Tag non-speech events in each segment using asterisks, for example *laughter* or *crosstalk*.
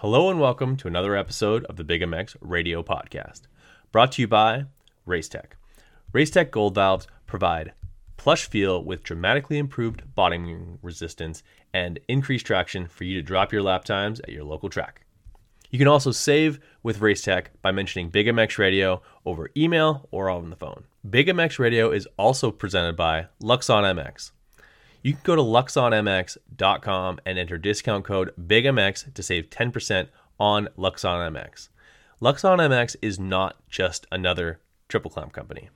Hello and welcome to another episode of the Big MX Radio Podcast, brought to you by Racetech. Racetech gold valves provide plush feel with dramatically improved bottoming resistance and increased traction for you to drop your lap times at your local track. You can also save with Racetech by mentioning Big MX Radio over email or on the phone. Big MX Radio is also presented by Luxon MX. You can go to luxonmx.com and enter discount code BIGMX to save 10% on LuxonMX. LuxonMX is not just another triple clamp company.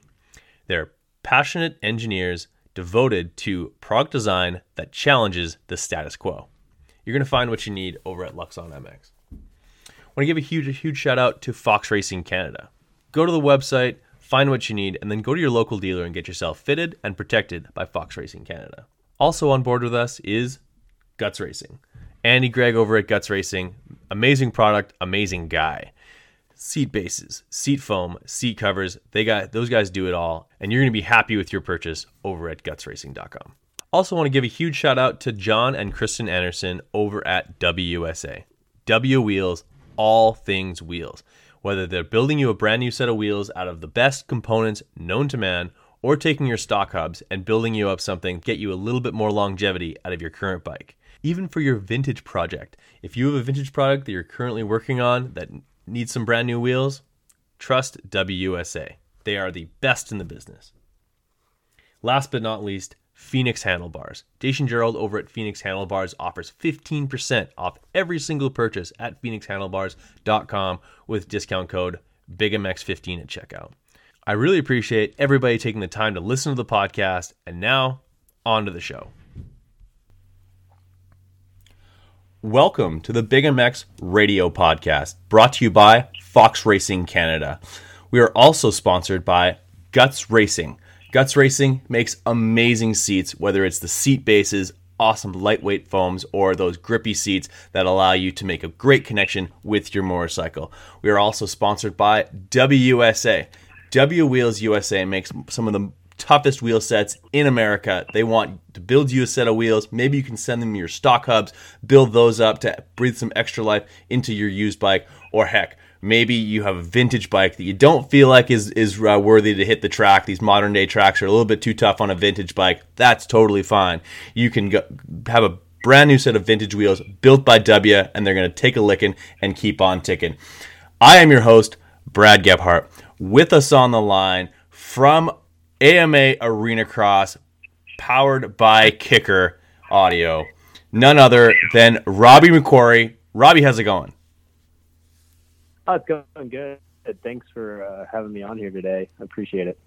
They're passionate engineers devoted to product design that challenges the status quo. You're going to find what you need over at LuxonMX. I want to give a huge, huge shout out to Fox Racing Canada. Go to the website, find what you need, and then go to your local dealer and get yourself fitted and protected by Fox Racing Canada. Also on board with us is Guts Racing. Andy Gregg over at Guts Racing, amazing product, amazing guy. Seat bases, seat foam, seat covers, they got those guys do it all, and you're to be happy with your purchase over at gutsracing.com. Also want to give a huge shout out to John and Kristen Anderson over at WUSA. W Wheels, all things wheels. Whether they're building you a brand new set of wheels out of the best components known to man or taking your stock hubs and building you up something get you a little bit more longevity out of your current bike. Even for your vintage project, if you have a vintage product that you're currently working on that needs some brand new wheels, trust WUSA. They are the best in the business. Last but not least, Phoenix Handlebars. Dacian Gerald over at Phoenix Handlebars offers 15% off every single purchase at phoenixhandlebars.com with discount code BIGMX15 at checkout. I really appreciate everybody taking the time to listen to the podcast. And now, on to the show. Welcome to the Big MX Radio Podcast, brought to you by Fox Racing Canada. We are also sponsored by Guts Racing. Guts Racing makes amazing seats, whether it's the seat bases, awesome lightweight foams, or those grippy seats that allow you to make a great connection with your motorcycle. We are also sponsored by WUSA. W Wheels USA makes some of the toughest wheel sets in America. They want to build you a set of wheels. Maybe you can send them your stock hubs, build those up to breathe some extra life into your used bike, or heck, maybe you have a vintage bike that you don't feel like is is uh, worthy to hit the track. These modern day tracks are a little bit too tough on a vintage bike. That's totally fine. You can go, have a brand new set of vintage wheels built by W, and they're going to take a licking and keep on ticking. I am your host, Brad Gebhart with us on the line from AMA Arena Cross, powered by Kicker Audio. None other than Robbie McQuarrie. Robbie, how's it going? Oh, it's going good. Thanks for uh, having me on here today. I appreciate it.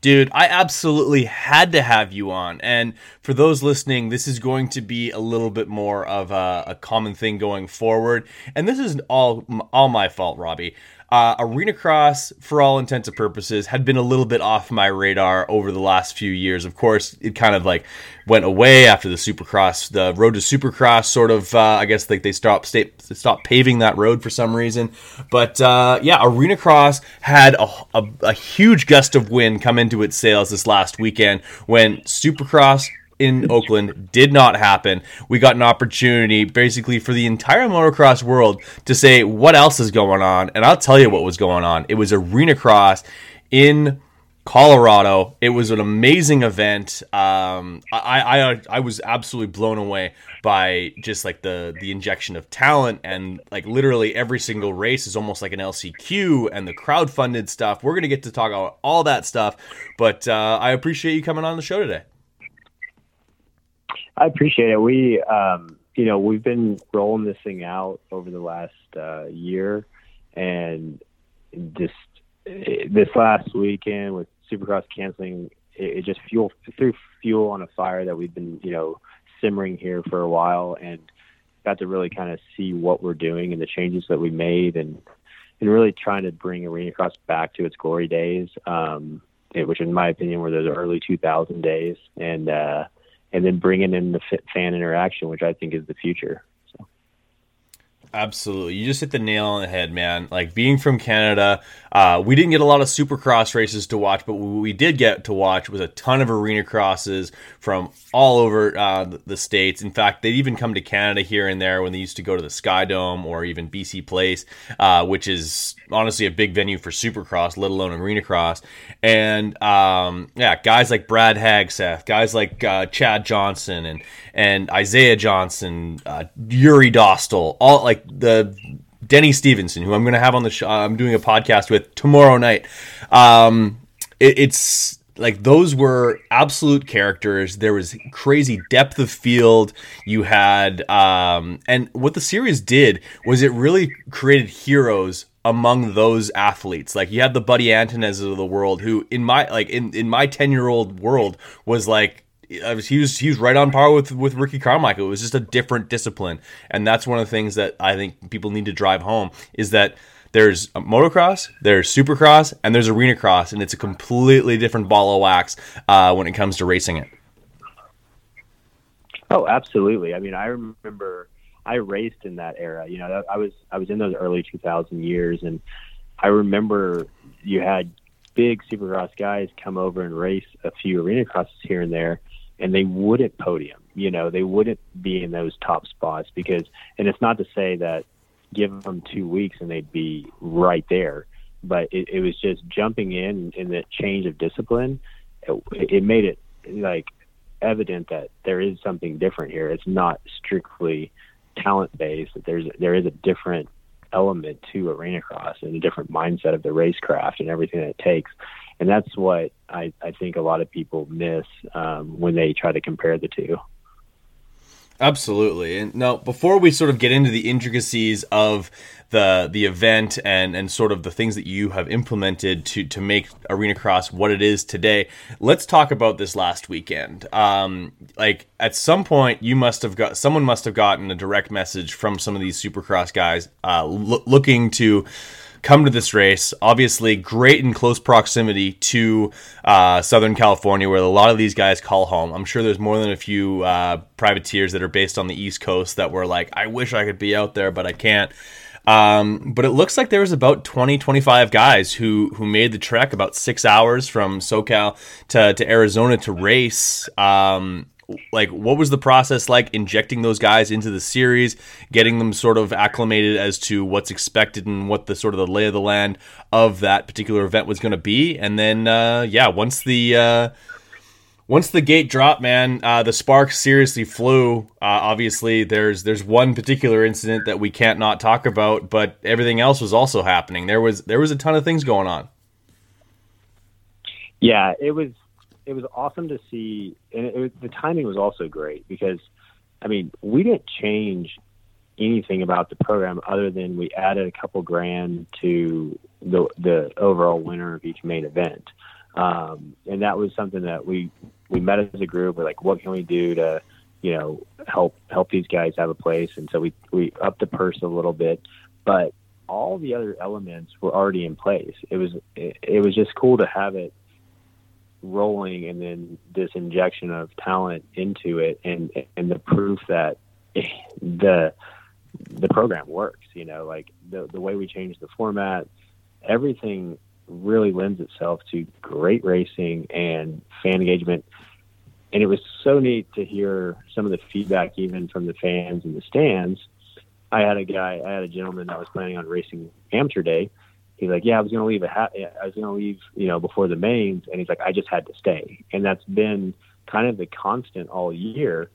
Dude, I absolutely had to have you on. And for those listening, this is going to be a little bit more of a, a common thing going forward. And this is all all my fault, Robbie. Uh, Arena Cross, for all intents and purposes, had been a little bit off my radar over the last few years. Of course, it kind of like went away after the Supercross, the road to Supercross, sort of. Uh, I guess like they stopped stopped paving that road for some reason. But uh, yeah, Arena Cross had a, a, a huge gust of wind come into its sails this last weekend when Supercross in *laughs* Oakland did not happen. We got an opportunity basically for the entire motocross world to say what else is going on. And I'll tell you what was going on. It was Arena Cross in Colorado. It was an amazing event. Um, I, I I was absolutely blown away by just like the the injection of talent and like literally every single race is almost like an LCQ and the crowd funded stuff. We're gonna get to talk about all that stuff, but uh, I appreciate you coming on the show today. I appreciate it. We, um, you know, we've been rolling this thing out over the last uh, year, and just this last weekend with Supercross canceling, it, it just fuel threw fuel on a fire that we've been, you know, simmering here for a while, and got to really kind of see what we're doing and the changes that we made, and and really trying to bring Arena Cross back to its glory days, um, which in my opinion were those early 2000 days, and uh, and then bringing in the fan interaction, which I think is the future. So. Absolutely. You just hit the nail on the head, man. Like being from Canada, uh, we didn't get a lot of supercross races to watch, but what we did get to watch was a ton of arena crosses from all over uh, the states. In fact, they'd even come to Canada here and there when they used to go to the Sky Dome or even BC Place, uh, which is honestly a big venue for supercross, let alone arena cross. And um, yeah, guys like Brad Hagseth, guys like uh, Chad Johnson and and Isaiah Johnson, uh, Yuri Dostal, all like the Denny Stephenson, who I'm going to have on the show. I'm doing a podcast with tomorrow night. Um, it, it's like those were absolute characters. There was crazy depth of field. You had, um, and what the series did was it really created heroes among those athletes. Like you had the Buddy Antunez of the world, who in my like in in my ten year old world was like he was he was right on par with with Ricky Carmichael. It was just a different discipline, and that's one of the things that I think people need to drive home is that there's motocross, there's supercross, and there's arena cross, and it's a completely different ball of wax uh, when it comes to racing it. Oh, absolutely. I mean, I remember I raced in that era. You know, I was I was in those early 2000 years, and I remember you had big supercross guys come over and race a few arena crosses here and there and they wouldn't podium. You know, they wouldn't be in those top spots because, and it's not to say that give them two weeks and they'd be right there, but it, it was just jumping in in the change of discipline. It, it made it like evident that there is something different here. It's not strictly talent based. That there's there is a different element to arena cross and a different mindset of the racecraft and everything that it takes and that's what I, I think a lot of people miss um, when they try to compare the two. Absolutely. And now, before we sort of get into the intricacies of the the event and and sort of the things that you have implemented to to make Arena Cross what it is today, let's talk about this last weekend. Um, like at some point, you must have got someone must have gotten a direct message from some of these Supercross guys uh, lo- looking to come to this race. Obviously, great in close proximity to uh, Southern California, where a lot of these guys call home. I'm sure there's more than a few uh, privateers that are based on the East Coast that were like, I wish I could be out there, but I can't. Um, but it looks like there was about 20, 25 guys who who made the trek about six hours from SoCal to, to Arizona to race. Um, like what was the process like injecting those guys into the series getting them sort of acclimated as to what's expected and what the sort of the lay of the land of that particular event was going to be? And then uh, yeah once the uh, once the gate dropped man uh, the spark seriously flew. Uh, obviously there's there's one particular incident that we can't not talk about but everything else was also happening. There was there was a ton of things going on. Yeah it was it was awesome to see, and it, it, the timing was also great because, I mean, we didn't change anything about the program other than we added a couple grand to the the overall winner of each main event, um, and that was something that we we met as a group. We're like, what can we do to you know help help these guys have a place, and so we we upped the purse a little bit, but all the other elements were already in place. It was it, it was just cool to have it rolling and then this injection of talent into it and and the proof that *laughs* the the program works you know like the the way we change the format everything really lends itself to great racing and fan engagement. And it was so neat to hear some of the feedback even from the fans in the stands. I had a guy i had a gentleman that was planning on racing amateur day he's like, yeah, I was going to leave a hat. I was to leave, you know, before the mains. And he's like, I just had to stay. And that's been kind of the constant all year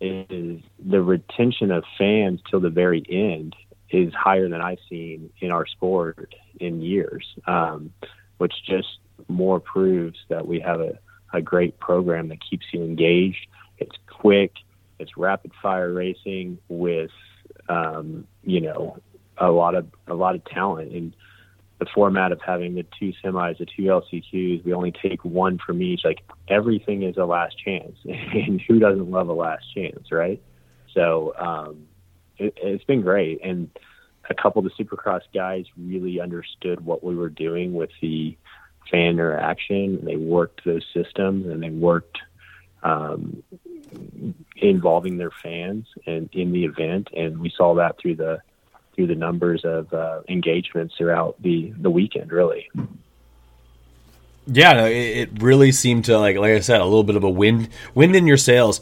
is the retention of fans till the very end is higher than I've seen in our sport in years, um, which just more proves that we have a, a great program that keeps you engaged. It's quick, it's rapid fire racing with, um, you know, a lot of a lot of talent and the format of having the two semis, the two LCQs, we only take one from each. Like everything is a last chance, *laughs* and who doesn't love a last chance, right? So um, it, it's been great, and a couple of the Supercross guys really understood what we were doing with the fan interaction. They worked those systems, and they worked um, involving their fans and in the event, and we saw that through the through the numbers of uh, engagements throughout the the weekend. Really. Yeah, it, it really seemed to like, like I said, a little bit of a wind, wind in your sails,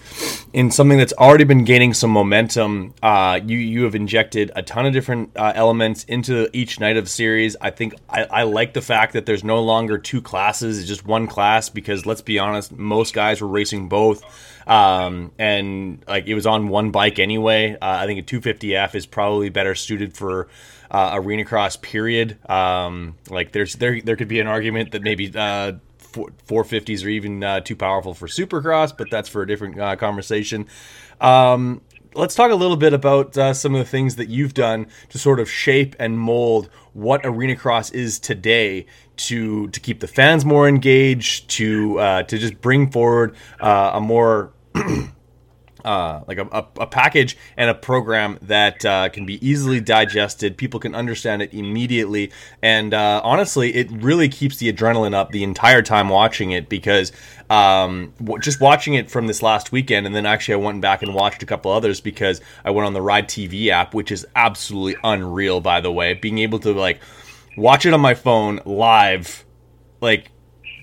in something that's already been gaining some momentum. Uh, you you have injected a ton of different uh, elements into each night of series. I think I, I like the fact that there's no longer two classes; it's just one class. Because let's be honest, most guys were racing both, um, and like it was on one bike anyway. Uh, I think a 250F is probably better suited for uh, arena cross period. Um, like there's there there could be an argument that maybe uh, 450s are even uh, too powerful for supercross, but that's for a different uh, conversation. Um, let's talk a little bit about uh, some of the things that you've done to sort of shape and mold what arena cross is today to to keep the fans more engaged to uh, to just bring forward uh, a more *clears throat* uh, like a, a, a, package and a program that uh, can be easily digested. People can understand it immediately, and uh, honestly, it really keeps the adrenaline up the entire time watching it because um, just watching it from this last weekend, and then actually I went back and watched a couple others because I went on the Ride TV app, which is absolutely unreal, by the way. Being able to like watch it on my phone live, like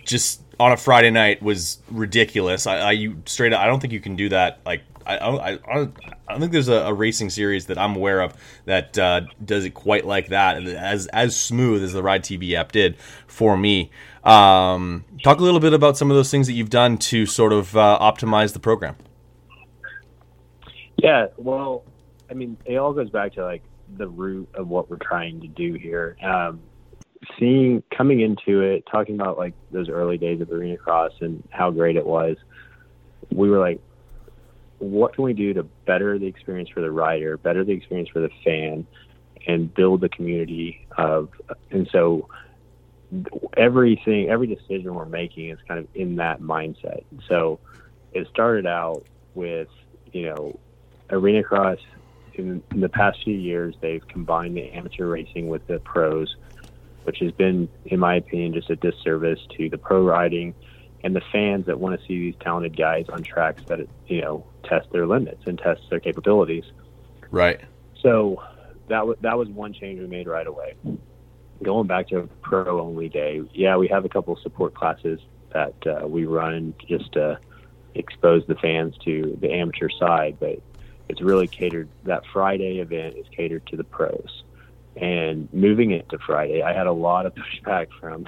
just on a Friday night was ridiculous. I, I you straight up, I don't think you can do that. Like I I, I, I don't think there's a, a, racing series that I'm aware of that uh, does it quite like that, as as smooth as the Ride TV app did for me. Um, talk a little bit about some of those things that you've done to sort of uh, optimize the program. Yeah, well, I mean, it all goes back to like the root of what we're trying to do here. Um, seeing coming into it, talking about like those early days of arena cross and how great it was, we were like, what can we do to better the experience for the rider, better the experience for the fan, and build the community of. And so everything, every decision we're making is kind of in that mindset. So it started out with you know arena cross. In, in the past few years, they've combined the amateur racing with the pros which has been, in my opinion, just a disservice to the pro riding and the fans that want to see these talented guys on tracks that you know test their limits and test their capabilities. Right. So that w- that was one change we made right away. Going back to a pro only day, yeah, we have a couple of support classes that uh, we run just to expose the fans to the amateur side, but it's really catered. That Friday event is catered to the pros and moving it to Friday, I had a lot of pushback from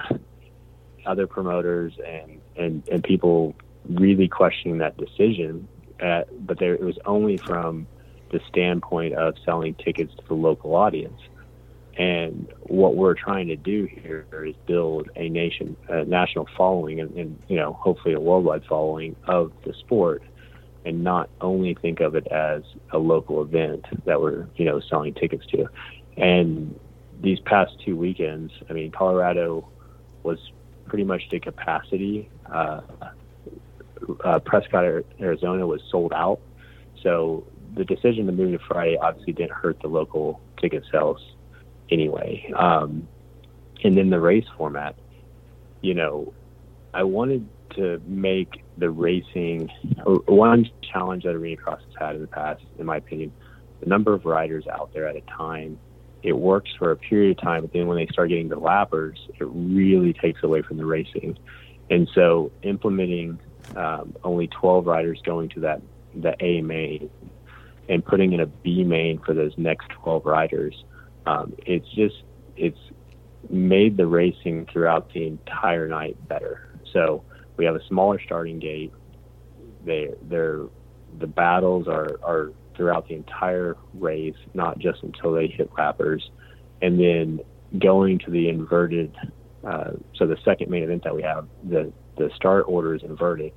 other promoters and, and, and people really questioning that decision. At, but there, it was only from the standpoint of selling tickets to the local audience. And what we're trying to do here is build a nation, a national following, and, and you know, hopefully a worldwide following of the sport, and not only think of it as a local event that we're you know selling tickets to. And these past two weekends, I mean, Colorado was pretty much to capacity. Uh, uh, Prescott, Arizona was sold out. So the decision to move to Friday obviously didn't hurt the local ticket sales anyway. Um, and then the race format, you know, I wanted to make the racing one challenge that Arena Cross has had in the past, in my opinion, the number of riders out there at a time it works for a period of time, but then when they start getting the lappers, it really takes away from the racing. And so implementing um, only 12 riders going to that the A main and putting in a B main for those next 12 riders, um, it's just it's made the racing throughout the entire night better. So we have a smaller starting gate. They they're the battles are are throughout the entire race, not just until they hit lappers. And then going to the inverted, uh, so the second main event that we have, the, the start order is inverted.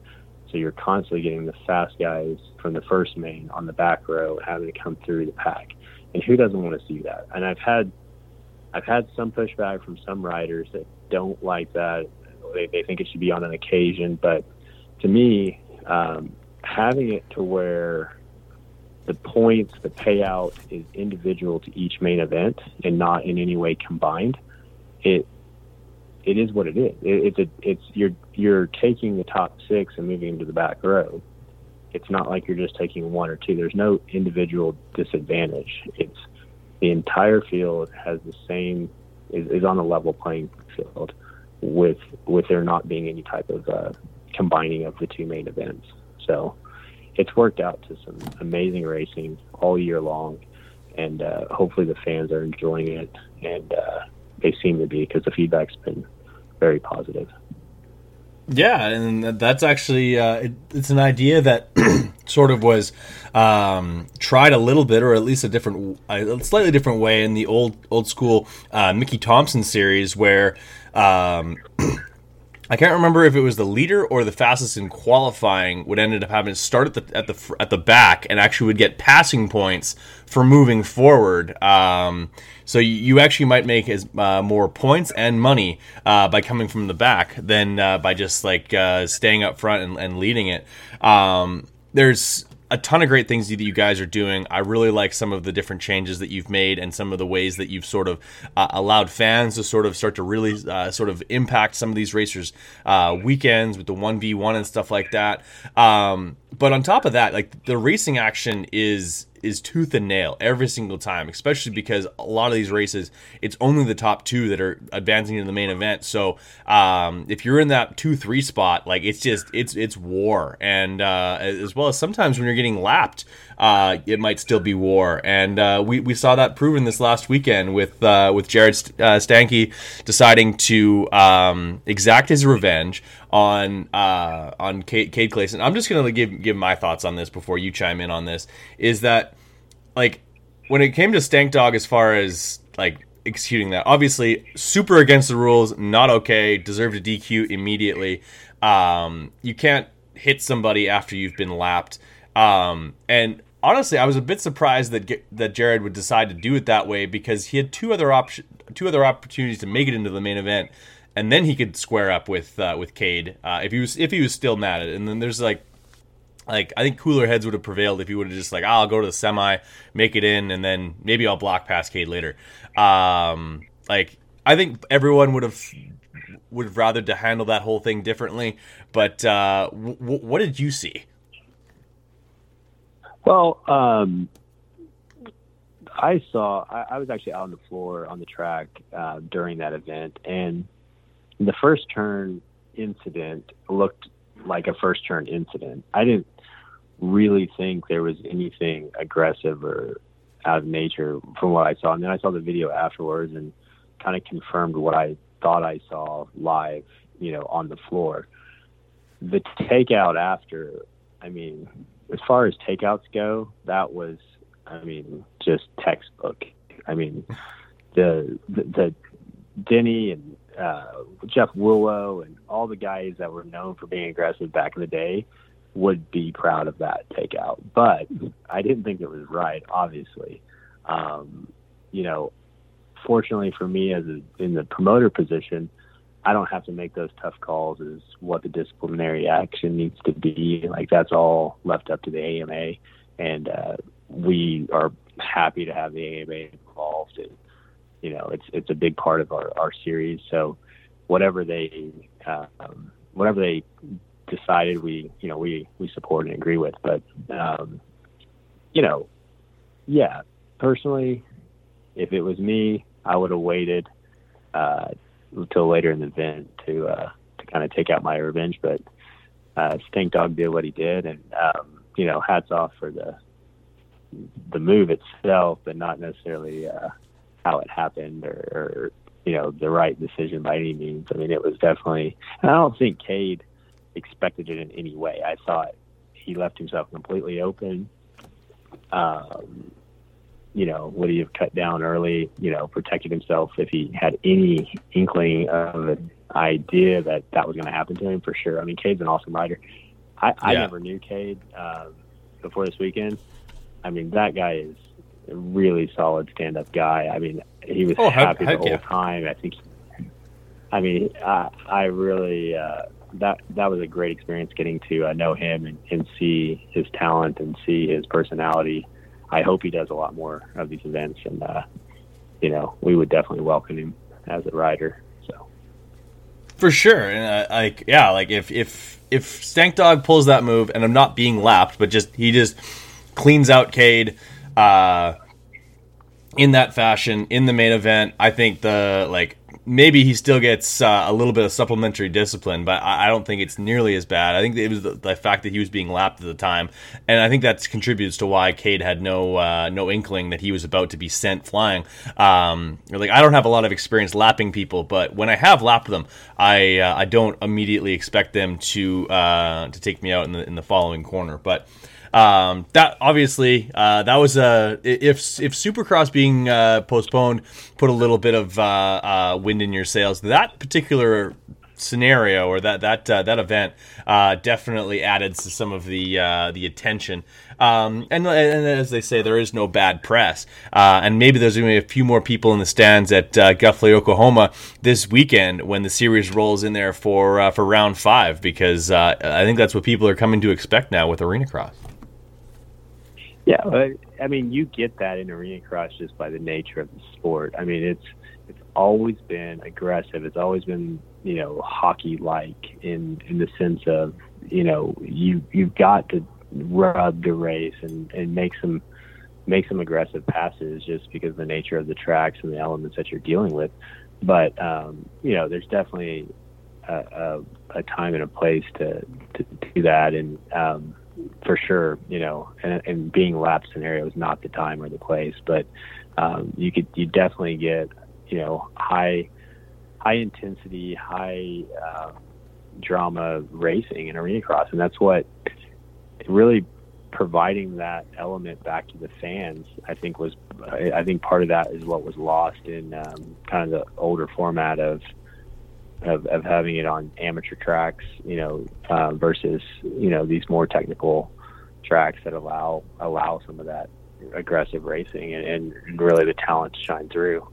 So you're constantly getting the fast guys from the first main on the back row having to come through the pack. And who doesn't want to see that? And I've had I've had some pushback from some riders that don't like that. They, they think it should be on an occasion, but to me, um, having it to where the points, the payout is individual to each main event and not in any way combined. It it is what it is. It, it's a, it's you're you're taking the top six and moving them to the back row. It's not like you're just taking one or two. There's no individual disadvantage. It's the entire field has the same is, is on a level playing field with with there not being any type of uh, combining of the two main events. So it's worked out to some amazing racing all year long, and uh, hopefully the fans are enjoying it, and uh, they seem to be because the feedback's been very positive. Yeah, and that's actually uh, it, it's an idea that *clears throat* sort of was um, tried a little bit, or at least a different, a slightly different way in the old old school uh, Mickey Thompson series, where um, *clears throat* I can't remember if it was the leader or the fastest in qualifying would ended up having to start at the at the at the back and actually would get passing points for moving forward. Um, so you actually might make as uh, more points and money uh, by coming from the back than uh, by just like uh, staying up front and, and leading it. Um, there's a ton of great things that you guys are doing. I really like some of the different changes that you've made and some of the ways that you've sort of uh, allowed fans to sort of start to really uh, sort of impact some of these racers' uh, weekends with the 1v1 and stuff like that. Um, but on top of that, like the racing action is is tooth and nail every single time, especially because a lot of these races, it's only the top two that are advancing to the main event. So um, if you're in that two three spot, like it's just it's it's war, and uh, as well as sometimes when you're getting lapped, uh, it might still be war. And uh, we we saw that proven this last weekend with uh, with Jared uh, Stanky deciding to um, exact his revenge on uh, on Cade, Cade Clason. I'm just gonna give give my thoughts on this before you chime in on this. Is that like when it came to Stank Dog as far as like executing that, obviously super against the rules, not okay, deserved a DQ immediately. Um, you can't hit somebody after you've been lapped. Um, and honestly, I was a bit surprised that that Jared would decide to do it that way because he had two other options, two other opportunities to make it into the main event and then he could square up with uh, with Cade uh, if he was if he was still mad at it. And then there's like like I think cooler heads would have prevailed if he would have just like oh, I'll go to the semi, make it in, and then maybe I'll block past Cade later. Um, like I think everyone would have would have rather to handle that whole thing differently. But uh, w- what did you see? Well, um, I saw. I, I, was actually out on the floor on the track uh, during that event, and the first turn incident looked like a first turn incident. I didn't really think there was anything aggressive or out of nature from what I saw. And then I saw the video afterwards and kind of confirmed what I thought I saw live, you know, on the floor. The takeout after, I mean, as far as takeouts go, that was, I mean, just textbook. I mean, the the, the Denny and uh, Jeff Willow and all the guys that were known for being aggressive back in the day would be proud of that takeout. But I didn't think it was right, obviously. Um, you know, fortunately for me, as a, in the promoter position, I don't have to make those tough calls as what the disciplinary action needs to be. Like that's all left up to the AMA, and uh, we are happy to have the AMA involved. And you know, it's it's a big part of our, our series. So whatever they um, whatever they decided, we you know we we support and agree with. But um, you know, yeah, personally, if it was me, I would have waited uh, until later in the event to uh, to kind of take out my revenge. But uh, Stank Dog did what he did, and um, you know, hats off for the the move itself, but not necessarily uh, how it happened or, or you know the right decision by any means. I mean, it was definitely. I don't think Cade expected it in any way. I thought he left himself completely open. Um, you know, would he have cut down early? You know, protected himself if he had any inkling of an idea that that was going to happen to him for sure. I mean, Cade's an awesome rider. I, I never knew Cade um, before this weekend. I mean, that guy is a really solid stand up guy. I mean, he was oh, happy heck, the whole yeah. time. I think, I mean, I, I really, uh, that, that was a great experience getting to uh, know him and, and see his talent and see his personality. I hope he does a lot more of these events and, uh, you know, we would definitely welcome him as a rider. So for sure. And uh, like, yeah, like if, if, if Stank Dog pulls that move and I'm not being lapped, but just, he just cleans out Cade, uh, in that fashion in the main event. I think the like maybe he still gets uh, a little bit of supplementary discipline, but I, I, don't think it's nearly as bad. I think it was the, the, fact that he was being lapped at the time, and I think that contributes to why Cade had no uh, no inkling that he was about to be sent flying. Um, like I don't have a lot of experience lapping people, but when I have lapped them, I uh, I don't immediately expect them to uh, to take me out in the in the following corner, but. Um, that obviously uh, that was a if if Supercross being uh, postponed put a little bit of uh, uh wind in your sails. That particular scenario or that that uh, that event uh, definitely added to some of the the attention. Um, and, and, as they say, there is no bad press. and maybe there's going to be a few more people in the stands at Guthrie, Oklahoma this weekend when the series rolls in there for for round five because I think that's what people are coming to expect now with Arena Cross. Yeah, I mean, you get that in arena cross just by the nature of the sport. I mean, it's it's always been aggressive. It's always been you know hockey like in in the sense of you know you you've got to rub the race and and make some make some aggressive passes just because of the nature of the tracks and the elements that you're dealing with. But um, you know, there's definitely a, a, a time and a place to to do that, and um, for sure, you know, and, and being lap scenario is not the time or the place, but um, you could you definitely get you know high high intensity, high uh, drama racing in arena cross, and that's what really providing that element back to the fans. I think was I think part of that is what was lost in um, kind of the older format of of, of having it on amateur tracks, you know, uh, versus you know these more technical tracks that allow allow some of that aggressive racing and, and really the talent shine through.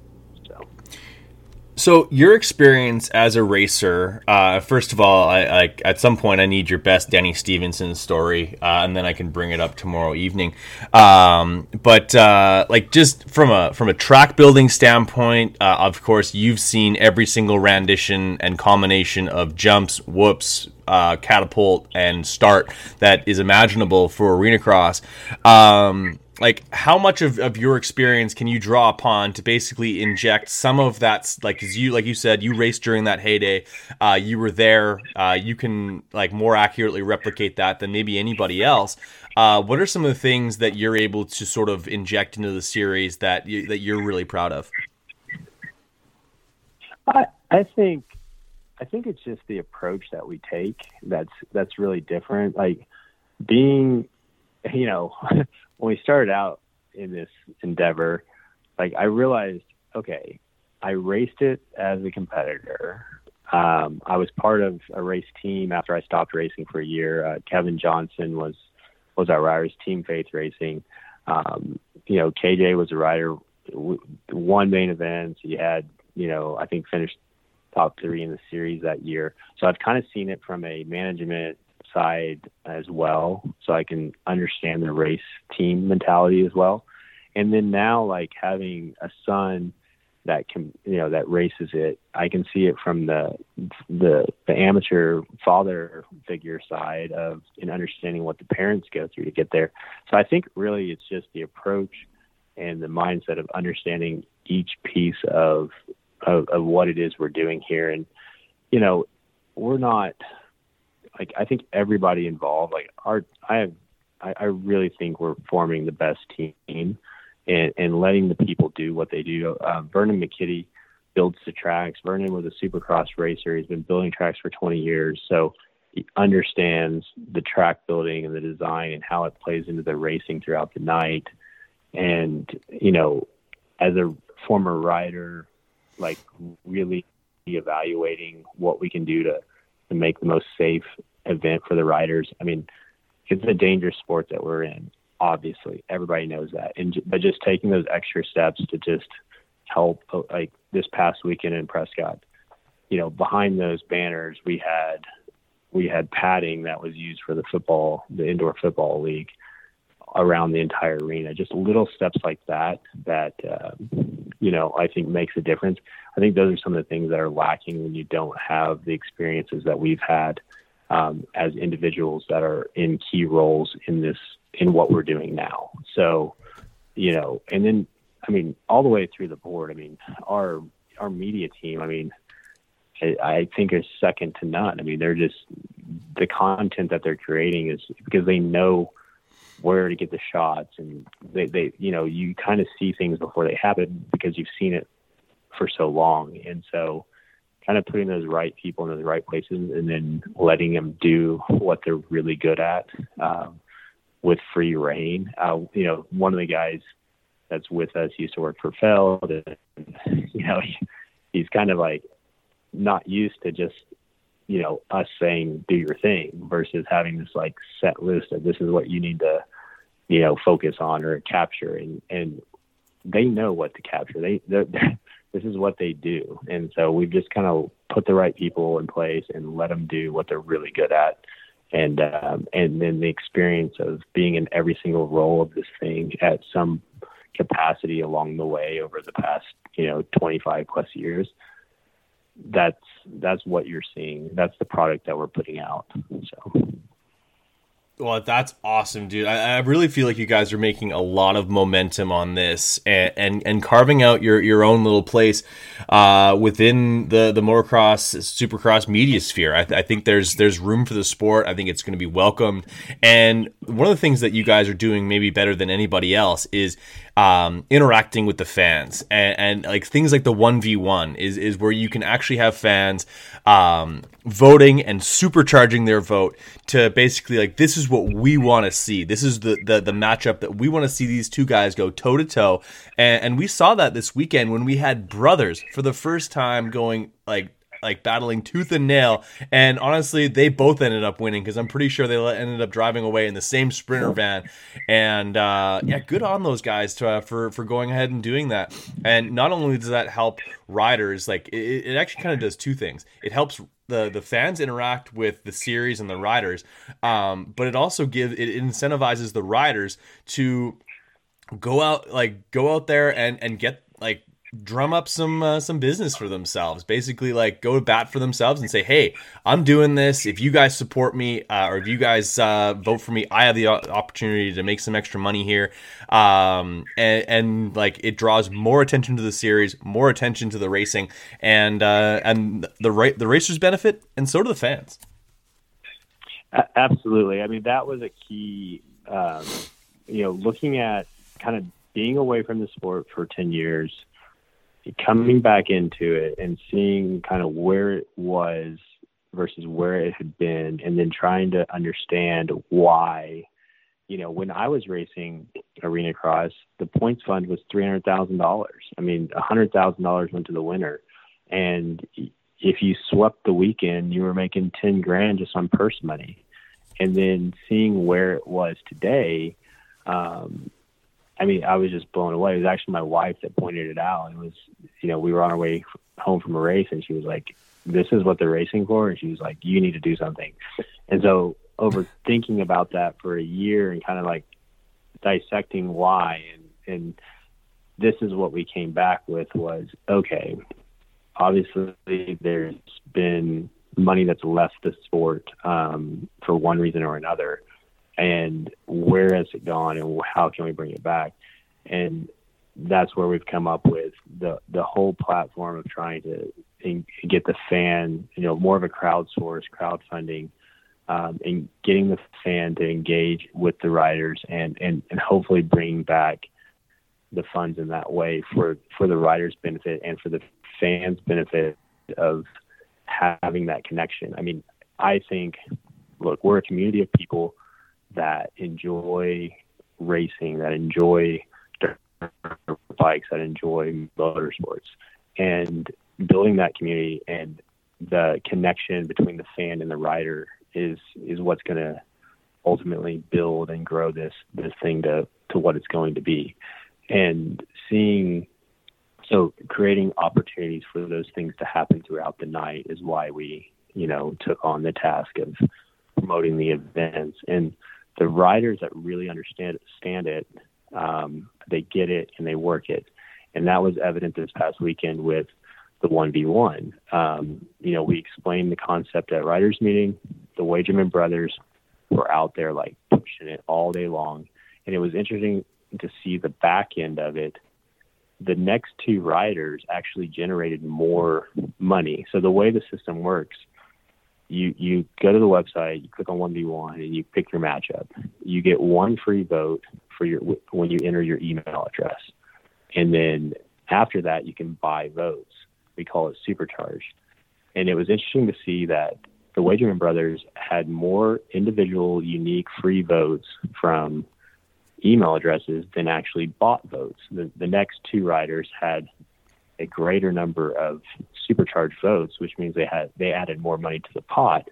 So. Your experience as a racer, uh, first of all, I, I, at some point I need your best Denny Stephenson story, uh, and then I can bring it up tomorrow evening. Um, but uh, like just from a from a track building standpoint, uh, of course you've seen every single rendition and combination of jumps, whoops, uh, catapult, and start that is imaginable for arena cross. Um, like how much of, of your experience can you draw upon to basically inject some of that like you like you said you raced during that heyday uh, you were there uh, you can like more accurately replicate that than maybe anybody else. Uh, what are some of the things that you're able to sort of inject into the series that you, that you're really proud of? I, I think I think it's just the approach that we take that's that's really different. Like being you know *laughs* when we started out in this endeavor, like I realized, okay, I raced it as a competitor. Um, I was part of a race team after I stopped racing for a year. Uh, Kevin Johnson was was our rider. Team Faith Racing. Um, you know, KJ was a rider. One main event. He had, you know, I think finished top three in the series that year. So I've kind of seen it from a management side as well, so I can understand the race team mentality as well. And then now, like having a son that can, you know, that races it, I can see it from the the the amateur father figure side of in understanding what the parents go through to get there. So I think really it's just the approach and the mindset of understanding each piece of of, of what it is we're doing here. And you know, we're not like I think everybody involved, like our, I have, I, I really think we're forming the best team and, and letting the people do what they do. Uh, Vernon McKitty builds the tracks. Vernon was a supercross racer. He's been building tracks for 20 years. So he understands the track building and the design and how it plays into the racing throughout the night. And, you know, as a former rider, like really evaluating what we can do to to make the most safe event for the riders. I mean, it's a dangerous sport that we're in. Obviously, everybody knows that, and but just taking those extra steps to just help, like this past weekend in Prescott, you know, behind those banners we had we had padding that was used for the football, the indoor football league around the entire arena. Just little steps like that that uh, you know I think makes a difference. I think those are some of the things that are lacking when you don't have the experiences that we've had um, as individuals that are in key roles in this in what we're doing now. So, you know, and then I mean, all the way through the board. I mean, our our media team. I mean, I, I think is second to none. I mean, they're just the content that they're creating is because they know where to get the shots and they, they you know you kind of see things before they happen because you've seen it for so long. And so kind of putting those right people in those right places and then letting them do what they're really good at um, with free reign. Uh, you know one of the guys that's with us used to work for Feld and you know he, *laughs* he's kind of like not used to just you know us saying do your thing versus having this like set list of this is what you need to you know focus on or capture and and they know what to capture. They *laughs* this is what they do. And so we've just kind of put the right people in place and let them do what they're really good at. And um, and then the experience of being in every single role of this thing at some capacity along the way over the past you know 25 plus years that's that's what you're seeing. That's the product that we're putting out. So. Well, that's awesome, dude. I, I, really feel like you guys are making a lot of momentum on this and and, and carving out your, your own little place uh, within the the motocross, supercross media sphere. I, I, think there's there's room for the sport. I think it's going to be welcomed. And one of the things that you guys are doing maybe better than anybody else is um, interacting with the fans. And, and, like things like the 1v1 is, is where you can actually have fans um, voting and supercharging their vote to basically like this is what we want to see. This is the, the the matchup that we want to see these two guys go toe to toe and we saw that this weekend when we had brothers for the first time going like like battling tooth and nail. And honestly, they both ended up winning because I'm pretty sure they ended up driving away in the same sprinter van. And uh, yeah, good on those guys to, uh, for for going ahead and doing that. And not only does that help riders, like it, it actually kind of does two things. It helps the the fans interact with the series and the riders, um, but it also gives it incentivizes the riders to go out like go out there and and get like drum up some uh, some business for themselves. Basically like go to bat for themselves and say hey i'm doing this. If you guys support me uh, or if you guys uh, vote for me i have the opportunity to make some extra money here. Um, and, and, like it draws more attention to the series more attention to the racing and uh, and the ra- the racers benefit and so do the fans. Absolutely. I mean that was a key um, you know looking at kind of being away from the sport for 10 years coming back into it and seeing kind of where it was versus where it had been, and then trying to understand why. You know, when I was racing arena cross, the points fund was three hundred thousand dollars. I mean, a hundred thousand dollars went to the winner, and if you swept the weekend, you were making ten grand just on purse money. And then seeing where it was today, um, I mean, I was just blown away. It was actually my wife that pointed it out. It was, you know, we were on our way home from a race, and she was like, "This is what they're racing for," and she was like, "You need to do something." And so, over thinking about that for a year and kind of like dissecting why, and and this is what we came back with was okay. Obviously, there's been money that's left the sport um, for one reason or another and where has it gone and how can we bring it back? And that's where we've come up with the the whole platform of trying to get the fan you know more of a crowdsource crowdfunding um, and getting the fan to engage with the riders and and and hopefully bring back the funds in that way for for the riders benefit and for the fans benefit of having that connection. I mean i think look we're a community of people that enjoy racing, that enjoy bikes, that enjoy motorsports, and building that community and the connection between the fan and the rider is is what's going to ultimately build and grow this this thing to to what it's going to be, and seeing so creating opportunities for those things to happen throughout the night is why we you know took on the task of promoting the events. And the riders that really understand stand it, um, they get it and they work it, and that was evident this past weekend with the one v one. Um, you know, we explained the concept at riders meeting. The Wagerman brothers were out there like pushing it all day long, and it was interesting to see the back end of it the next two riders actually generated more money. So the way the system works, you you go to the website, you click on one v one, and you pick your matchup. You get one free vote for your when you enter your email address, and then after that you can buy votes. We call it supercharged, and it was interesting to see that the Wagerman brothers had more individual, unique free votes from email addresses than actually bought votes. The, the next two riders had a greater number of supercharged votes, which means they had they added more money to the pot,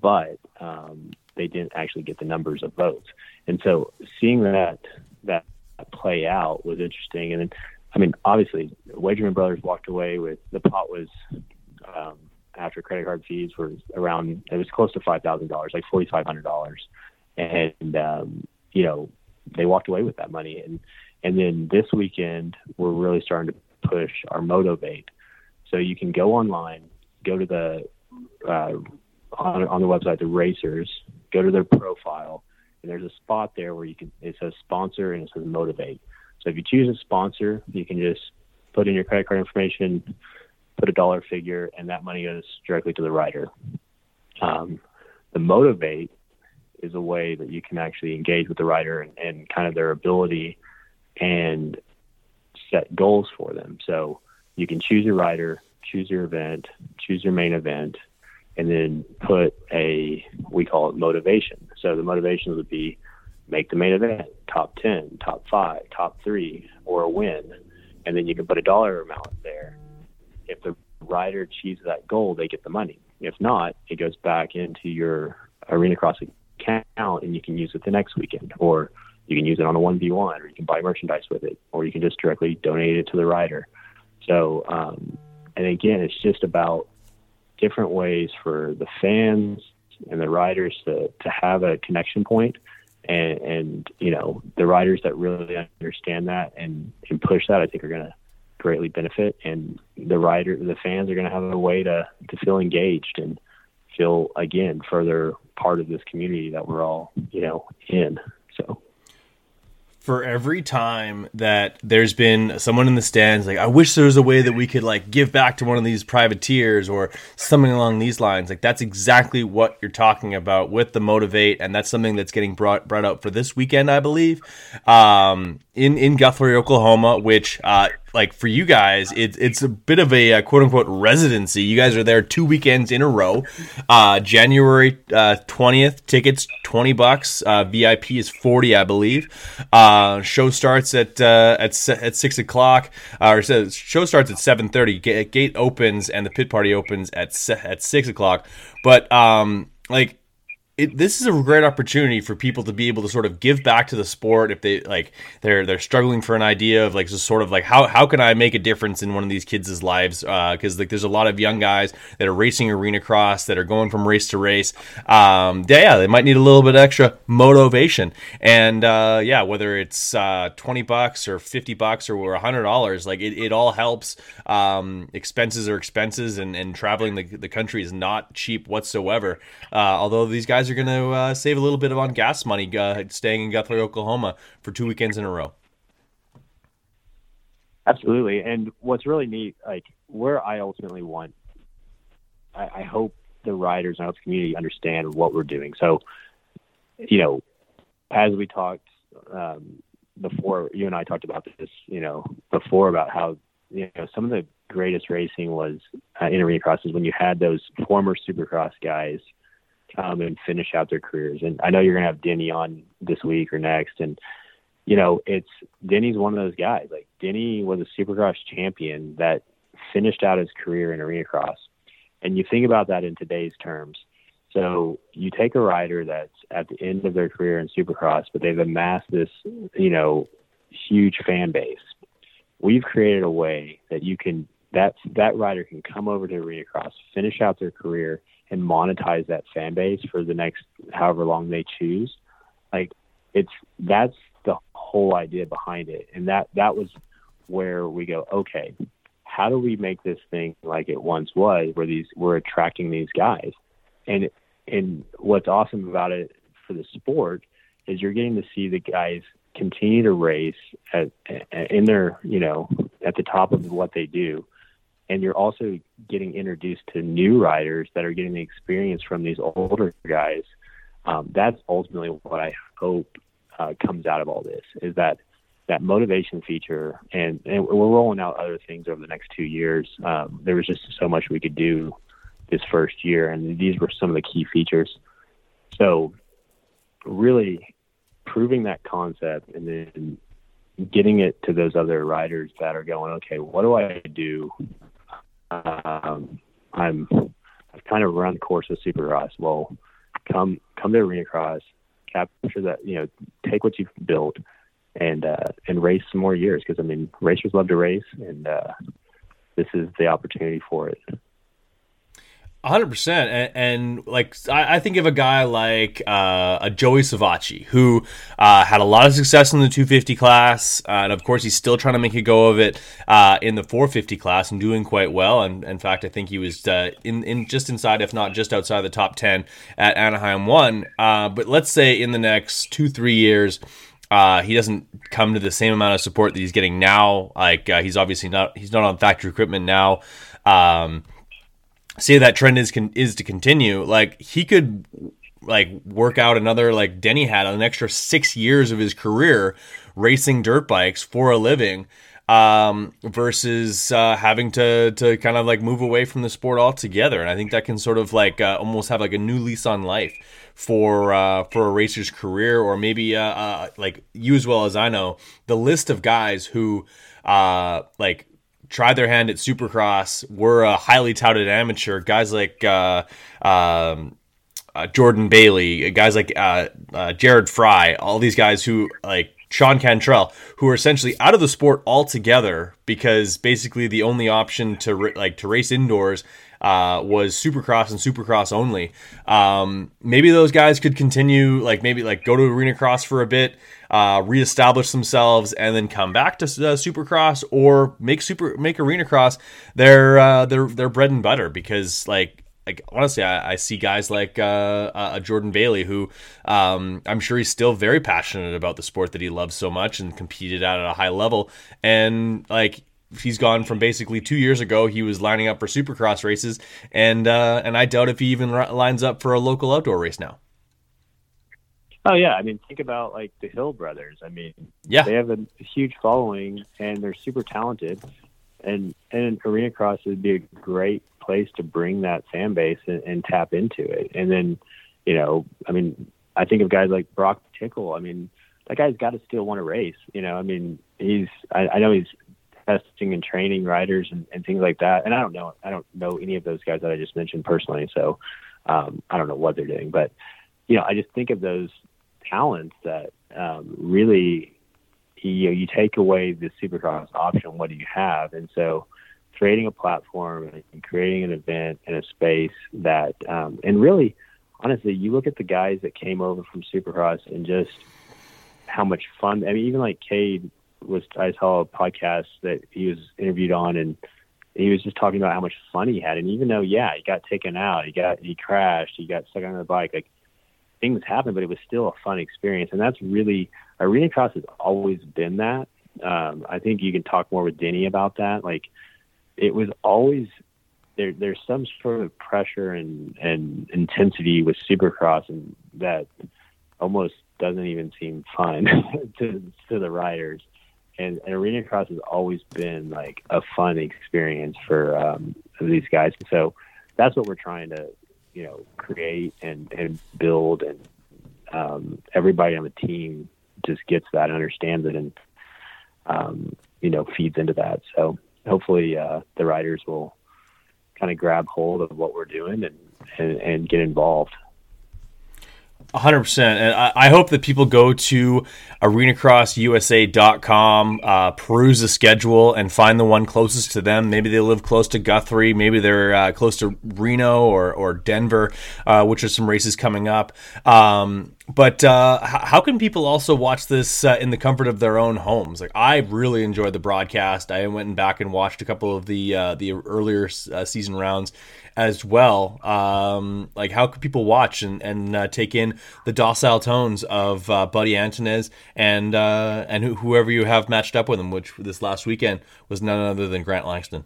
but um, they didn't actually get the numbers of votes. And so seeing that that play out was interesting. And I mean, obviously, Wagerman Brothers walked away with the pot was um, after credit card fees was around it was close to five thousand dollars, like forty five hundred dollars, and um, you know they walked away with that money. And and then this weekend we're really starting to push our motivate. So you can go online, go to the uh, on, on the website the racers, go to their profile, and there's a spot there where you can it says sponsor and it says motivate. So if you choose a sponsor, you can just put in your credit card information, put a dollar figure, and that money goes directly to the rider. Um, the motivate is a way that you can actually engage with the rider and, and kind of their ability and set goals for them. So you can choose your rider, choose your event, choose your main event, and then put a we call it motivation. So the motivation would be make the main event, top ten, top five, top three, or a win. And then you can put a dollar amount there. If the rider achieves that goal, they get the money. If not, it goes back into your arena crossing account and you can use it the next weekend or you can use it on a 1v1 or you can buy merchandise with it or you can just directly donate it to the rider so um, and again it's just about different ways for the fans and the riders to, to have a connection point and, and you know the riders that really understand that and, and push that i think are going to greatly benefit. And the rider the fans are going to have a way to, to feel engaged and feel again further part of this community that we're all you know in for every time that there's been someone in the stands like i wish there was a way that we could like give back to one of these privateers or something along these lines. Like that's exactly what you're talking about with the motivate and that's something that's getting brought brought up for this weekend i believe. Um, in in guthrie oklahoma which uh, like for you guys, it's it's a bit of a, a, quote unquote residency. You guys are there two weekends in a row. Uh, January uh, twentieth, uh, tickets twenty bucks. Uh, VIP is forty, I believe. Uh, show starts at uh, at at six o'clock. or show starts at seven thirty. Gate opens and the pit party opens at at six o'clock. But um, like it, this is a great opportunity for people to be able to sort of give back to the sport if they like they're they're struggling for an idea of like just sort of like how how can I make a difference in one of these kids' lives? Because uh, like there's a lot of young guys that are racing arena cross that are going from race to race. Um, yeah, they might need a little bit extra motivation. And uh, yeah whether it's uh, 20 bucks or 50 bucks or hundred dollars like it, it all helps. Um, expenses are expenses and, and traveling the, the country is not cheap whatsoever. Uh, although these guys guys are going to uh, save a little bit of on gas money uh, staying in Guthrie, Oklahoma for two weekends in a row. Absolutely. And what's really neat, like where I ultimately want, I, I hope the riders and the community understand what we're doing. So, you know, as we talked um, before, you and I talked about this, you know, before about how, you know, some of the greatest racing was uh, in arena crosses when you had those former supercross guys – come and finish out their careers. And I know you're gonna have Denny on this week or next, and you know it's Denny's one of those guys. Like Denny was a Supercross champion that finished out his career in arena cross, and you think about that in today's terms. So you take a rider that's at the end of their career in Supercross, but they've amassed this, you know, huge fan base. We've created a way that you can that that rider can come over to arena cross, finish out their career, and monetize that fan base for the next however long they choose. Like it's that's the whole idea behind it. And that that was where we go, okay, how do we make this thing like it once was where these we're attracting these guys? And and what's awesome about it for the sport is you're getting to see the guys continue to race at, in their, you know, at the top of what they do. And you're also getting introduced to new riders that are getting the experience from these older guys. Um, that's ultimately what I hope uh, comes out of all this is that that motivation feature, and, and we're rolling out other things over the next two years. Um, there was just so much we could do this first year, and these were some of the key features. So, really proving that concept and then getting it to those other riders that are going, okay, what do I do? Um, I'm I've kind of run the course of Supercross. Well, come come to Arena Cross, capture that you know, take what you've built, and uh, and race some more years because I mean racers love to race, and uh, this is the opportunity for it. Hundred percent, and, like I, I, think of a guy like uh, a Joey Savatgy who uh, had a lot of success in the 250 class, uh, and of course he's still trying to make a go of it uh, in the 450 class and doing quite well. And in fact, I think he was uh, in in just inside, if not just outside the top 10 at Anaheim one. Uh, but let's say in the next two three years uh, he doesn't come to the same amount of support that he's getting now. Like uh, he's obviously not he's not on factory equipment now. Um, say that trend is con- is to continue. Like he could like work out another like Denny had an extra six years of his career racing dirt bikes for a living um, versus uh, having to to kind of like move away from the sport altogether. And I think that can sort of like uh, almost have like a new lease on life for uh, for a racer's career, or maybe uh, uh, like you as well as I know the list of guys who uh, like tried their hand at Supercross were a highly touted amateur. Guys like uh, um, uh, Jordan Bailey, guys like uh, uh, Jared Fry, all these guys who like Sean Cantrell, who are essentially out of the sport altogether because basically the only option to like to race indoors uh, was Supercross and Supercross only. Um, maybe those guys could continue, like maybe like go to Arena Cross for a bit, uh, reestablish themselves, and then come back to uh, Supercross or make super make Arena Cross their uh, their their bread and butter because like like honestly, I, I, see guys like uh, uh, Jordan Bailey, who um, I'm sure he's still very passionate about the sport that he loves so much and competed at at a high level. And like he's gone from basically two years ago, he was lining up for Supercross races, and uh, and I doubt if he even lines up for a local outdoor race now. Oh yeah, I mean, think about like the Hill brothers. I mean, yeah, they have a huge following and they're super talented, and and arena cross would be a great place to bring that fan base and, and tap into it. And then, you know, I mean, I think of guys like Broc Tickle. I mean, that guy's got to still want to race. You know, I mean, he's I, I know he's testing and training riders and, and things like that. And I don't know, I don't know any of those guys that I just mentioned personally, so um, I don't know what they're doing. But you know, I just think of those talents that um, really you know you take away the supercross option. What do you have? And so creating a platform and creating an event and a space that, um, and really, honestly, you look at the guys that came over from Supercross and just how much fun. I mean, even like Cade was. I saw a podcast that he was interviewed on, and he was just talking about how much fun he had. And even though, yeah, he got taken out, he got he crashed, he got stuck on the bike, like things happened, but it was still a fun experience. And that's really arena cross has always been that. Um, I think you can talk more with Denny about that. Like it was always there. There's some sort of pressure and and intensity with Supercross, and that almost doesn't even seem fun *laughs* to to the riders. And, and arena cross has always been like a fun experience for um, these guys. So that's what we're trying to, you know, create and, and build, and um, everybody on the team just gets that understands it, and um, you know, feeds into that. So hopefully uh, the riders will kind of grab hold of what we're doing and, and, and get involved. 100%. And I, I, hope that people go to arenacrossusa.com, uh, peruse the schedule, and find the one closest to them. Maybe they live close to Guthrie. Maybe they're uh, close to Reno or, or Denver, uh, which are some races coming up. Um, but uh, how can people also watch this uh, in the comfort of their own homes? Like I really enjoyed the broadcast. I went back and watched a couple of the uh, the earlier uh, season rounds as well. Um, like how could people watch and and uh, take in the docile tones of uh, Buddy Antunez and and whoever you have matched up with him, which this last weekend was none other than Grant Langston.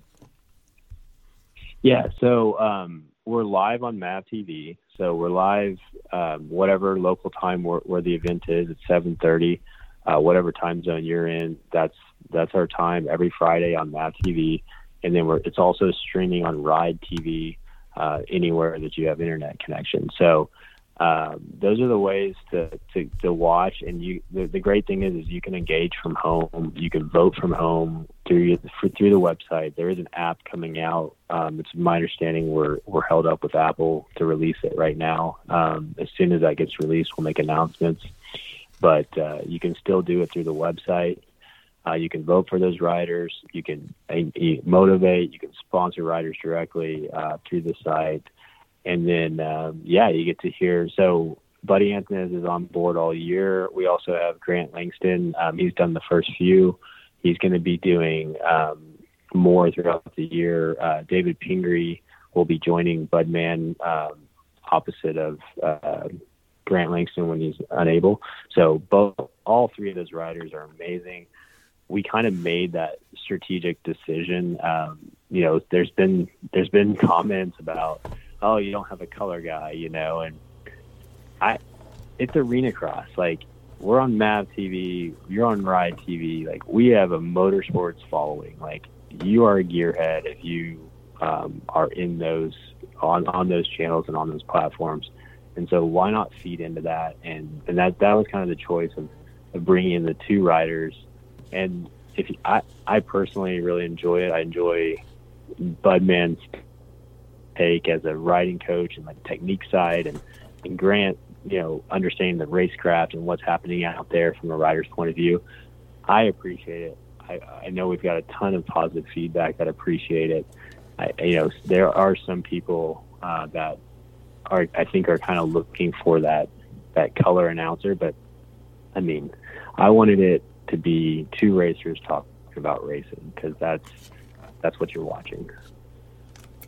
Yeah, so um, we're live on Mav TV. So we're live, um, whatever local time where, where, the event is It's 7:30, uh, whatever time zone you're in. That's that's our time every Friday on Mav TV, and then we're it's also streaming on Ride TV uh, anywhere that you have internet connection. So um, those are the ways to, to, to watch. And you, the, the great thing is, is you can engage from home. You can vote from home through through the website. There is an app coming out. Um, it's my understanding we're we're held up with Apple to release it right now. Um, as soon as that gets released, we'll make announcements. But uh, you can still do it through the website. Uh, you can vote for those riders. You can motivate. You can sponsor riders directly uh, through the site and then um, yeah, you get to hear. So Buddy Antunez is on board all year. We also have Grant Langston. Um, he's done the first few. He's going to be doing um, more throughout the year. Uh, David Pingree will be joining Budman um, opposite of uh, Grant Langston when he's unable. So both all three of those riders are amazing. We kind of made that strategic decision. Um, you know, there's been there's been comments about oh, you don't have a color guy, you know, and I, it's arena cross. Like we're on Mav TV, you're on Ride TV. Like we have a motorsports following. Like you are a gearhead if you um, are in those on on those channels and on those platforms. And so why not feed into that? And and that that was kind of the choice of, of bringing in the two riders. And if I I personally really enjoy it. I enjoy Budman's take as a riding coach and like technique side and, and Grant, you know, understanding the racecraft and what's happening out there from a rider's point of view. I appreciate it. I, I know we've got a ton of positive feedback that appreciate it. I, you know, there are some people uh, that are, I think, are kind of looking for that that color announcer. But I mean, I wanted it to be two racers talking about racing because that's that's what you're watching.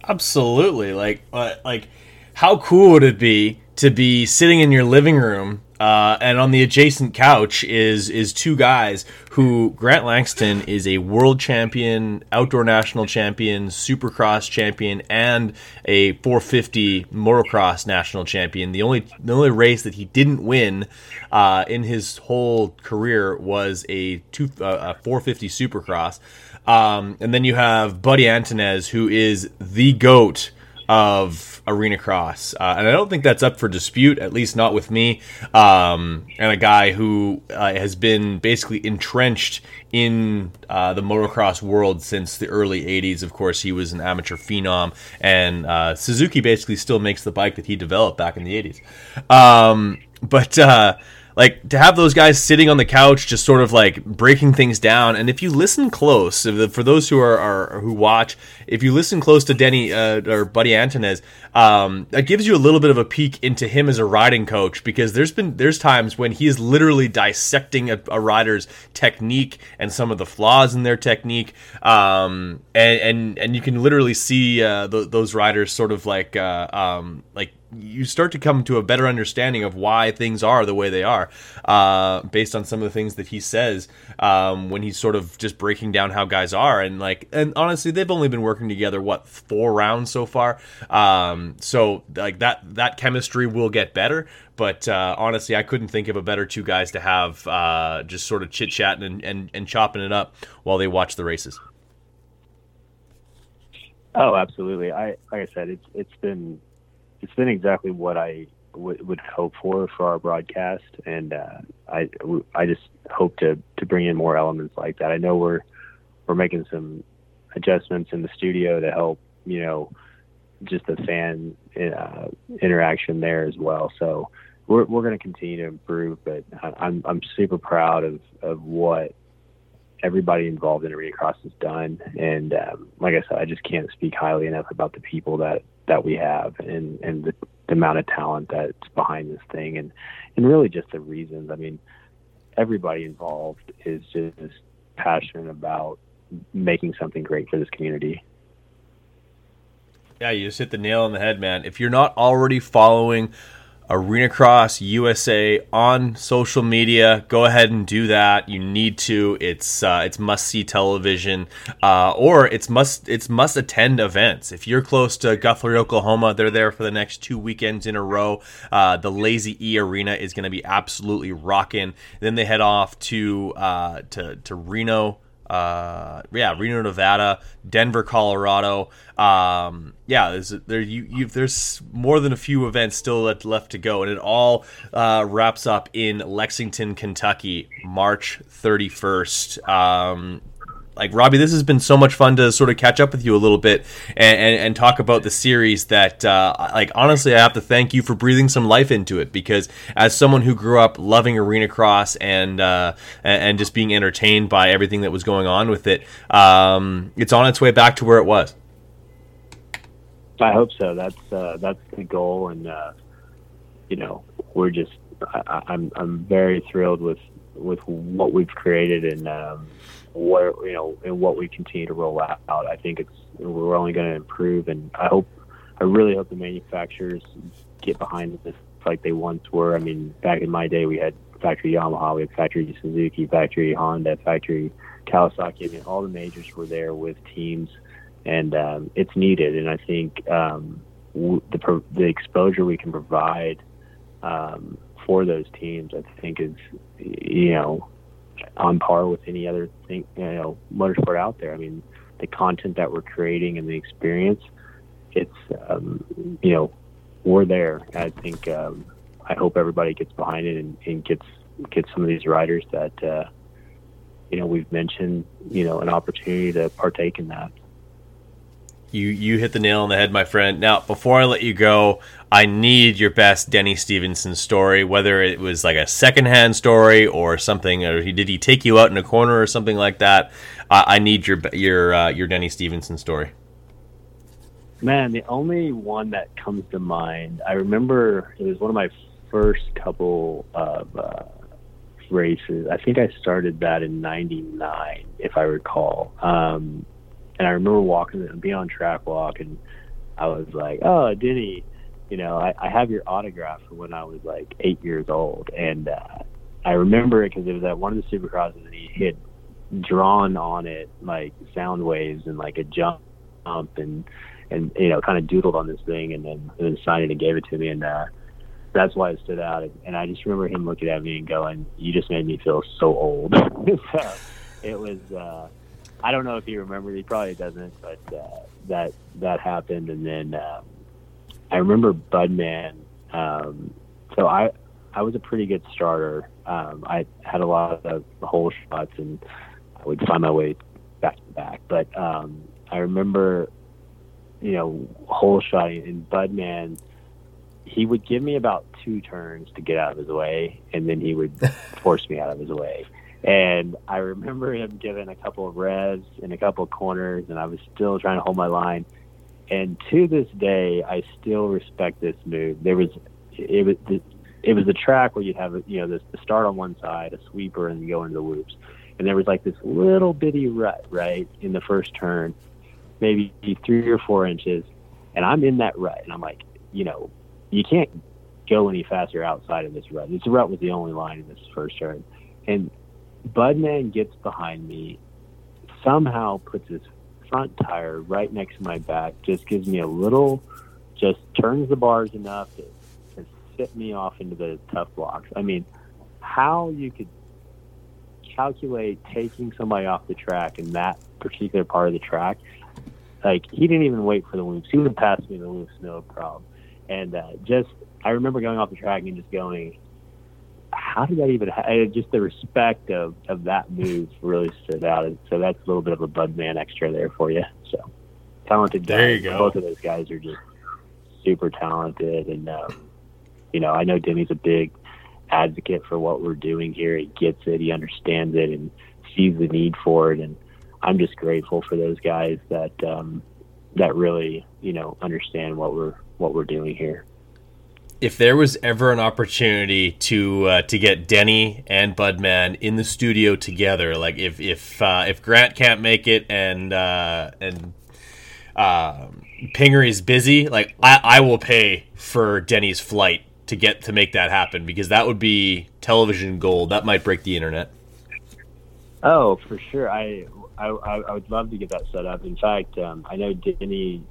Absolutely. Like, uh, like, how cool would it be to be sitting in your living room uh, and on the adjacent couch is is two guys who Grant Langston is a world champion, outdoor national champion, supercross champion, and a 450 motocross national champion. The only the only race that he didn't win uh, in his whole career was a two uh, a 450 supercross. Um, and then you have Buddy Antunez, who is the goat of arena cross, uh, and I don't think that's up for dispute, at least not with me. Um, and a guy who uh, has been basically entrenched in uh, the motocross world since the early '80s. Of course, he was an amateur phenom, and uh, Suzuki basically still makes the bike that he developed back in the '80s. Um, but uh, like to have those guys sitting on the couch just sort of like breaking things down. And if you listen close for those who are, are who watch if you listen close to denny uh, or buddy antunez um, that gives you a little bit of a peek into him as a riding coach because there's been there's times when he is literally dissecting a, a rider's technique and some of the flaws in their technique. Um, and, and and you can literally see uh, th- those riders sort of like uh, um, like you start to come to a better understanding of why things are the way they are, uh, based on some of the things that he says um, when he's sort of just breaking down how guys are. And like, and honestly, they've only been working together what four rounds so far. Um, so like that that chemistry will get better. But uh, honestly, I couldn't think of a better two guys to have uh, just sort of chit chatting and, and, and chopping it up while they watch the races. Oh, absolutely. I like I said, it's it's been it's been exactly what I w- would hope for for our broadcast, and uh, I I just hope to to bring in more elements like that. I know we're we're making some adjustments in the studio to help you know just the fan uh, interaction there as well. So we're we're going to continue to improve, but I'm I'm super proud of of what everybody involved in Arena Cross has done. And um, like I said, I just can't speak highly enough about the people that that we have and and the, the amount of talent that's behind this thing, and and really just the reasons. I mean, everybody involved is just passionate about making something great for this community. Yeah, you just hit the nail on the head, man. If you're not already following Arena Cross USA on social media. Go ahead and do that. You need to. It's uh, it's must see television, uh, or it's must it's must attend events. If you're close to Guthrie, Oklahoma, they're there for the next two weekends in a row. Uh, the Lazy E Arena is going to be absolutely rocking. Then they head off to uh, to to Reno uh, yeah, Reno, Nevada, Denver, Colorado. Um, yeah, there's there you, there's more than a few events still left to go, and it all uh, wraps up in Lexington, Kentucky, March 31st. Um, like Robbie, this has been so much fun to sort of catch up with you a little bit and, and, and talk about the series. That uh, like honestly, I have to thank you for breathing some life into it because as someone who grew up loving arena cross and uh, and just being entertained by everything that was going on with it, um, it's on its way back to where it was. I hope so. That's uh, that's the goal, and uh, you know, we're just I, I'm I'm very thrilled with with what we've created and. Um, what you know and what we continue to roll out. I think it's we're only going to improve, and I hope I really hope the manufacturers get behind this like they once were. I mean, back in my day, we had factory Yamaha, we had factory Suzuki, factory Honda, factory Kawasaki. I mean, all the majors were there with teams, and um, it's needed. And I think um, the the exposure we can provide um, for those teams, I think, is you know on par with any other thing, you know, motorsport out there. I mean, the content that we're creating and the experience, it's, um, you know, we're there. I think, um, I hope everybody gets behind it and, and gets, gets some of these riders that, uh, you know, we've mentioned, you know, an opportunity to partake in that. You you hit the nail on the head, my friend. Now, before I let you go, I need your best Denny Stephenson story. Whether it was like a secondhand story or something, or he did he take you out in a corner or something like that. I need your your uh, your Denny Stephenson story. Man, the only one that comes to mind, I remember it was one of my first couple of uh, races. I think I started that in '99, if I recall. Um, and I remember walking being on track walk, and I was like, "Oh, Denny, you know, I, I have your autograph from when I was like eight years old." And uh, I remember it because it was at one of the Supercrosses, and he had drawn on it like sound waves and like a jump, and and you know, kind of doodled on this thing, and then and then signed it and gave it to me, and uh, that's why it stood out. And and I just remember him looking at me and going, "You just made me feel so old." *laughs* so it was. uh I don't know if he remembers. He probably doesn't, but uh, that that happened, and then um, I remember Budman. Um, so I I was a pretty good starter. Um, I had a lot of hole shots, and I would find my way back to back. But um, I remember, you know, hole shotting and Budman. He would give me about two turns to get out of his way, and then he would *laughs* force me out of his way. And I remember him giving a couple of revs in a couple of corners, and I was still trying to hold my line. And to this day, I still respect this move. There was it was it was a track where you'd have you know the, the start on one side, a sweeper, and you go into the whoops. And there was like this little bitty rut right in the first turn, maybe three or four inches, and I'm in that rut, and I'm like, you know, you can't go any faster outside of this rut. This rut was the only line in this first turn, and Budman gets behind me, somehow puts his front tire right next to my back, just gives me a little, just turns the bars enough to, to sit me off into the tough blocks. I mean, how you could calculate taking somebody off the track in that particular part of the track, like he didn't even wait for the loops. He would pass me the loops, no problem. And uh, just, I remember going off the track and just going, how did that even happen? Just the respect of, of that move really stood out. And so that's a little bit of a Budman extra there for you. So talented guys. There you go. Both of those guys are just super talented. And, um, you know, I know Denny's a big advocate for what we're doing here. He gets it, he understands it, and sees the need for it. And I'm just grateful for those guys that, um, that really, you know, understand what we're, what we're doing here. If there was ever an opportunity to uh, to get Denny and Budman in the studio together, like if if uh, if Grant can't make it and uh, and uh, Pingree is busy, like I, I will pay for Denny's flight to get to make that happen because that would be television gold. That might break the internet. Oh, for sure. I I, I would love to get that set up. In fact, um, I know Denny.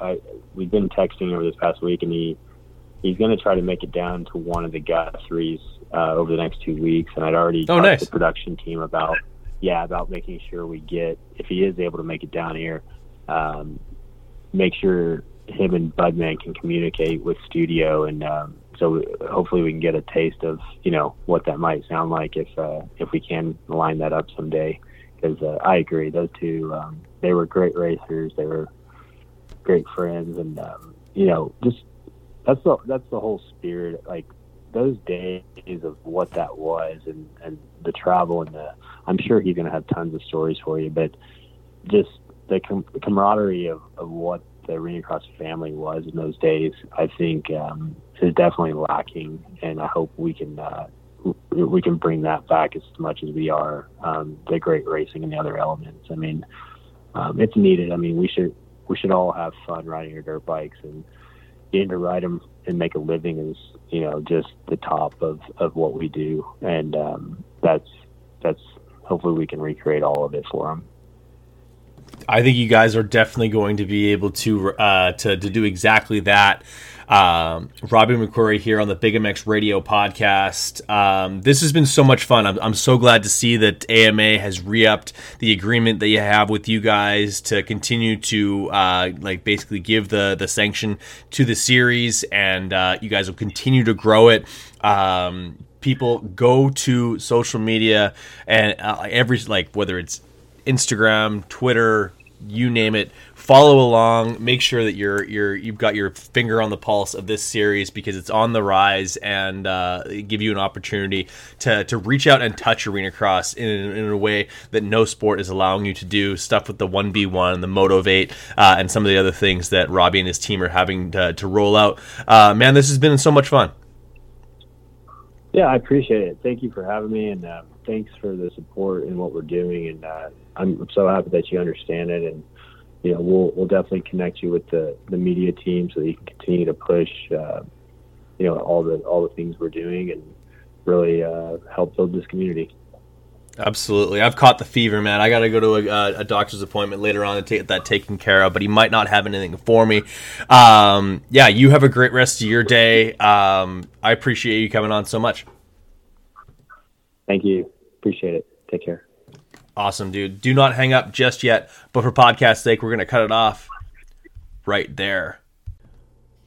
I, we've been texting over this past week, and he he's going to try to make it down to one of the Guthries uh, over the next two weeks. And I'd already oh, talked nice. to the production team about yeah about making sure we get if he is able to make it down here, um, make sure him and Budman can communicate with studio and um, so hopefully we can get a taste of you know what that might sound like if uh, if we can line that up someday because uh, I agree those two um, they were great racers they were great friends and um, you know just that's the that's the whole spirit like those days of what that was and and the travel and the I'm sure he's going to have tons of stories for you but just the, com- camaraderie of, of what the Arena Cross family was in those days, I think um, is definitely lacking, and I hope we can uh, we can bring that back as much as we are um, the great racing and the other elements. I mean, um, it's needed. I mean, we should we should all have fun riding our dirt bikes and getting to ride them and make a living is you know just the top of of what we do, and um, that's that's hopefully we can recreate all of it for them. I think you guys are definitely going to be able to uh, to, to do exactly that. Um, Robbie McQuarrie here on the Big MX Radio podcast. Um, this has been so much fun. I'm, I'm so glad to see that AMA has re-upped the agreement that you have with you guys to continue to uh, like basically give the the sanction to the series, and uh, you guys will continue to grow it. Um, people go to social media and uh, every like whether it's Instagram, Twitter, you name it. Follow along. Make sure that you're you're you've got your finger on the pulse of this series because it's on the rise and uh, give you an opportunity to to reach out and touch arena cross in, in a way that no sport is allowing you to do. Stuff with the one v one, the Motivate, uh, and some of the other things that Robbie and his team are having to, to roll out. Uh, man, this has been so much fun. Yeah, I appreciate it. Thank you for having me, and uh, thanks for the support and what we're doing. And uh, I'm so happy that you understand it. And you know, we'll we'll definitely connect you with the the media team so that you can continue to push, uh, you know, all the all the things we're doing and really uh, help build this community. Absolutely, I've caught the fever, man. I got to go to a, a, doctor's appointment later on to get that taken care of, but he might not have anything for me. Um, yeah, you have a great rest of your day. Um, I appreciate you coming on so much. Thank you. Appreciate it. Take care. Awesome, dude. Do not hang up just yet, but for podcast sake, we're going to cut it off right there.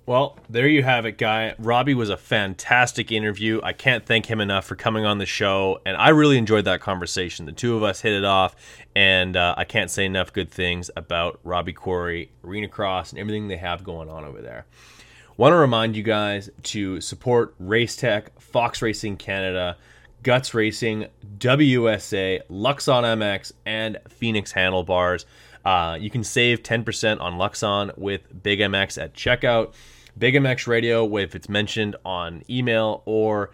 Well, there you have it, guy. Robbie was a fantastic interview. I can't thank him enough for coming on the show, and I really enjoyed that conversation. The two of us hit it off, and uh, I can't say enough good things about Robbie Quarry, Arena Cross, and everything they have going on over there. Want to remind you guys to support Race Tech, Fox Racing Canada, Guts Racing, WSA, Luxon MX, and Phoenix Handlebars. Uh, you can save 10% on Luxon with Big MX at checkout. Big MX Radio, if it's mentioned on email or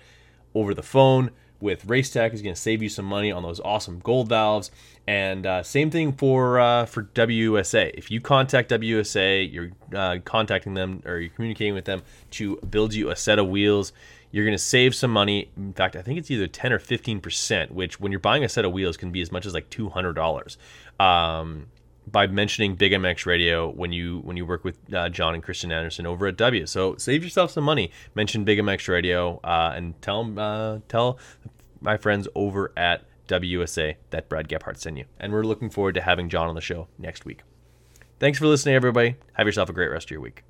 over the phone with Racetech, is going to save you some money on those awesome gold valves. And uh, same thing for uh, for WSA. If you contact WSA, you're uh, contacting them or you're communicating with them to build you a set of wheels. You're going to save some money. In fact, I think it's either 10 or 15 percent, which when you're buying a set of wheels can be as much as like $200. Um, by mentioning Big MX Radio when you when you work with uh, John and Christian Anderson over at W. So save yourself some money. Mention Big MX Radio uh, and tell uh, tell my friends over at WSA that Brad Gephardt sent you. And we're looking forward to having John on the show next week. Thanks for listening, everybody. Have yourself a great rest of your week.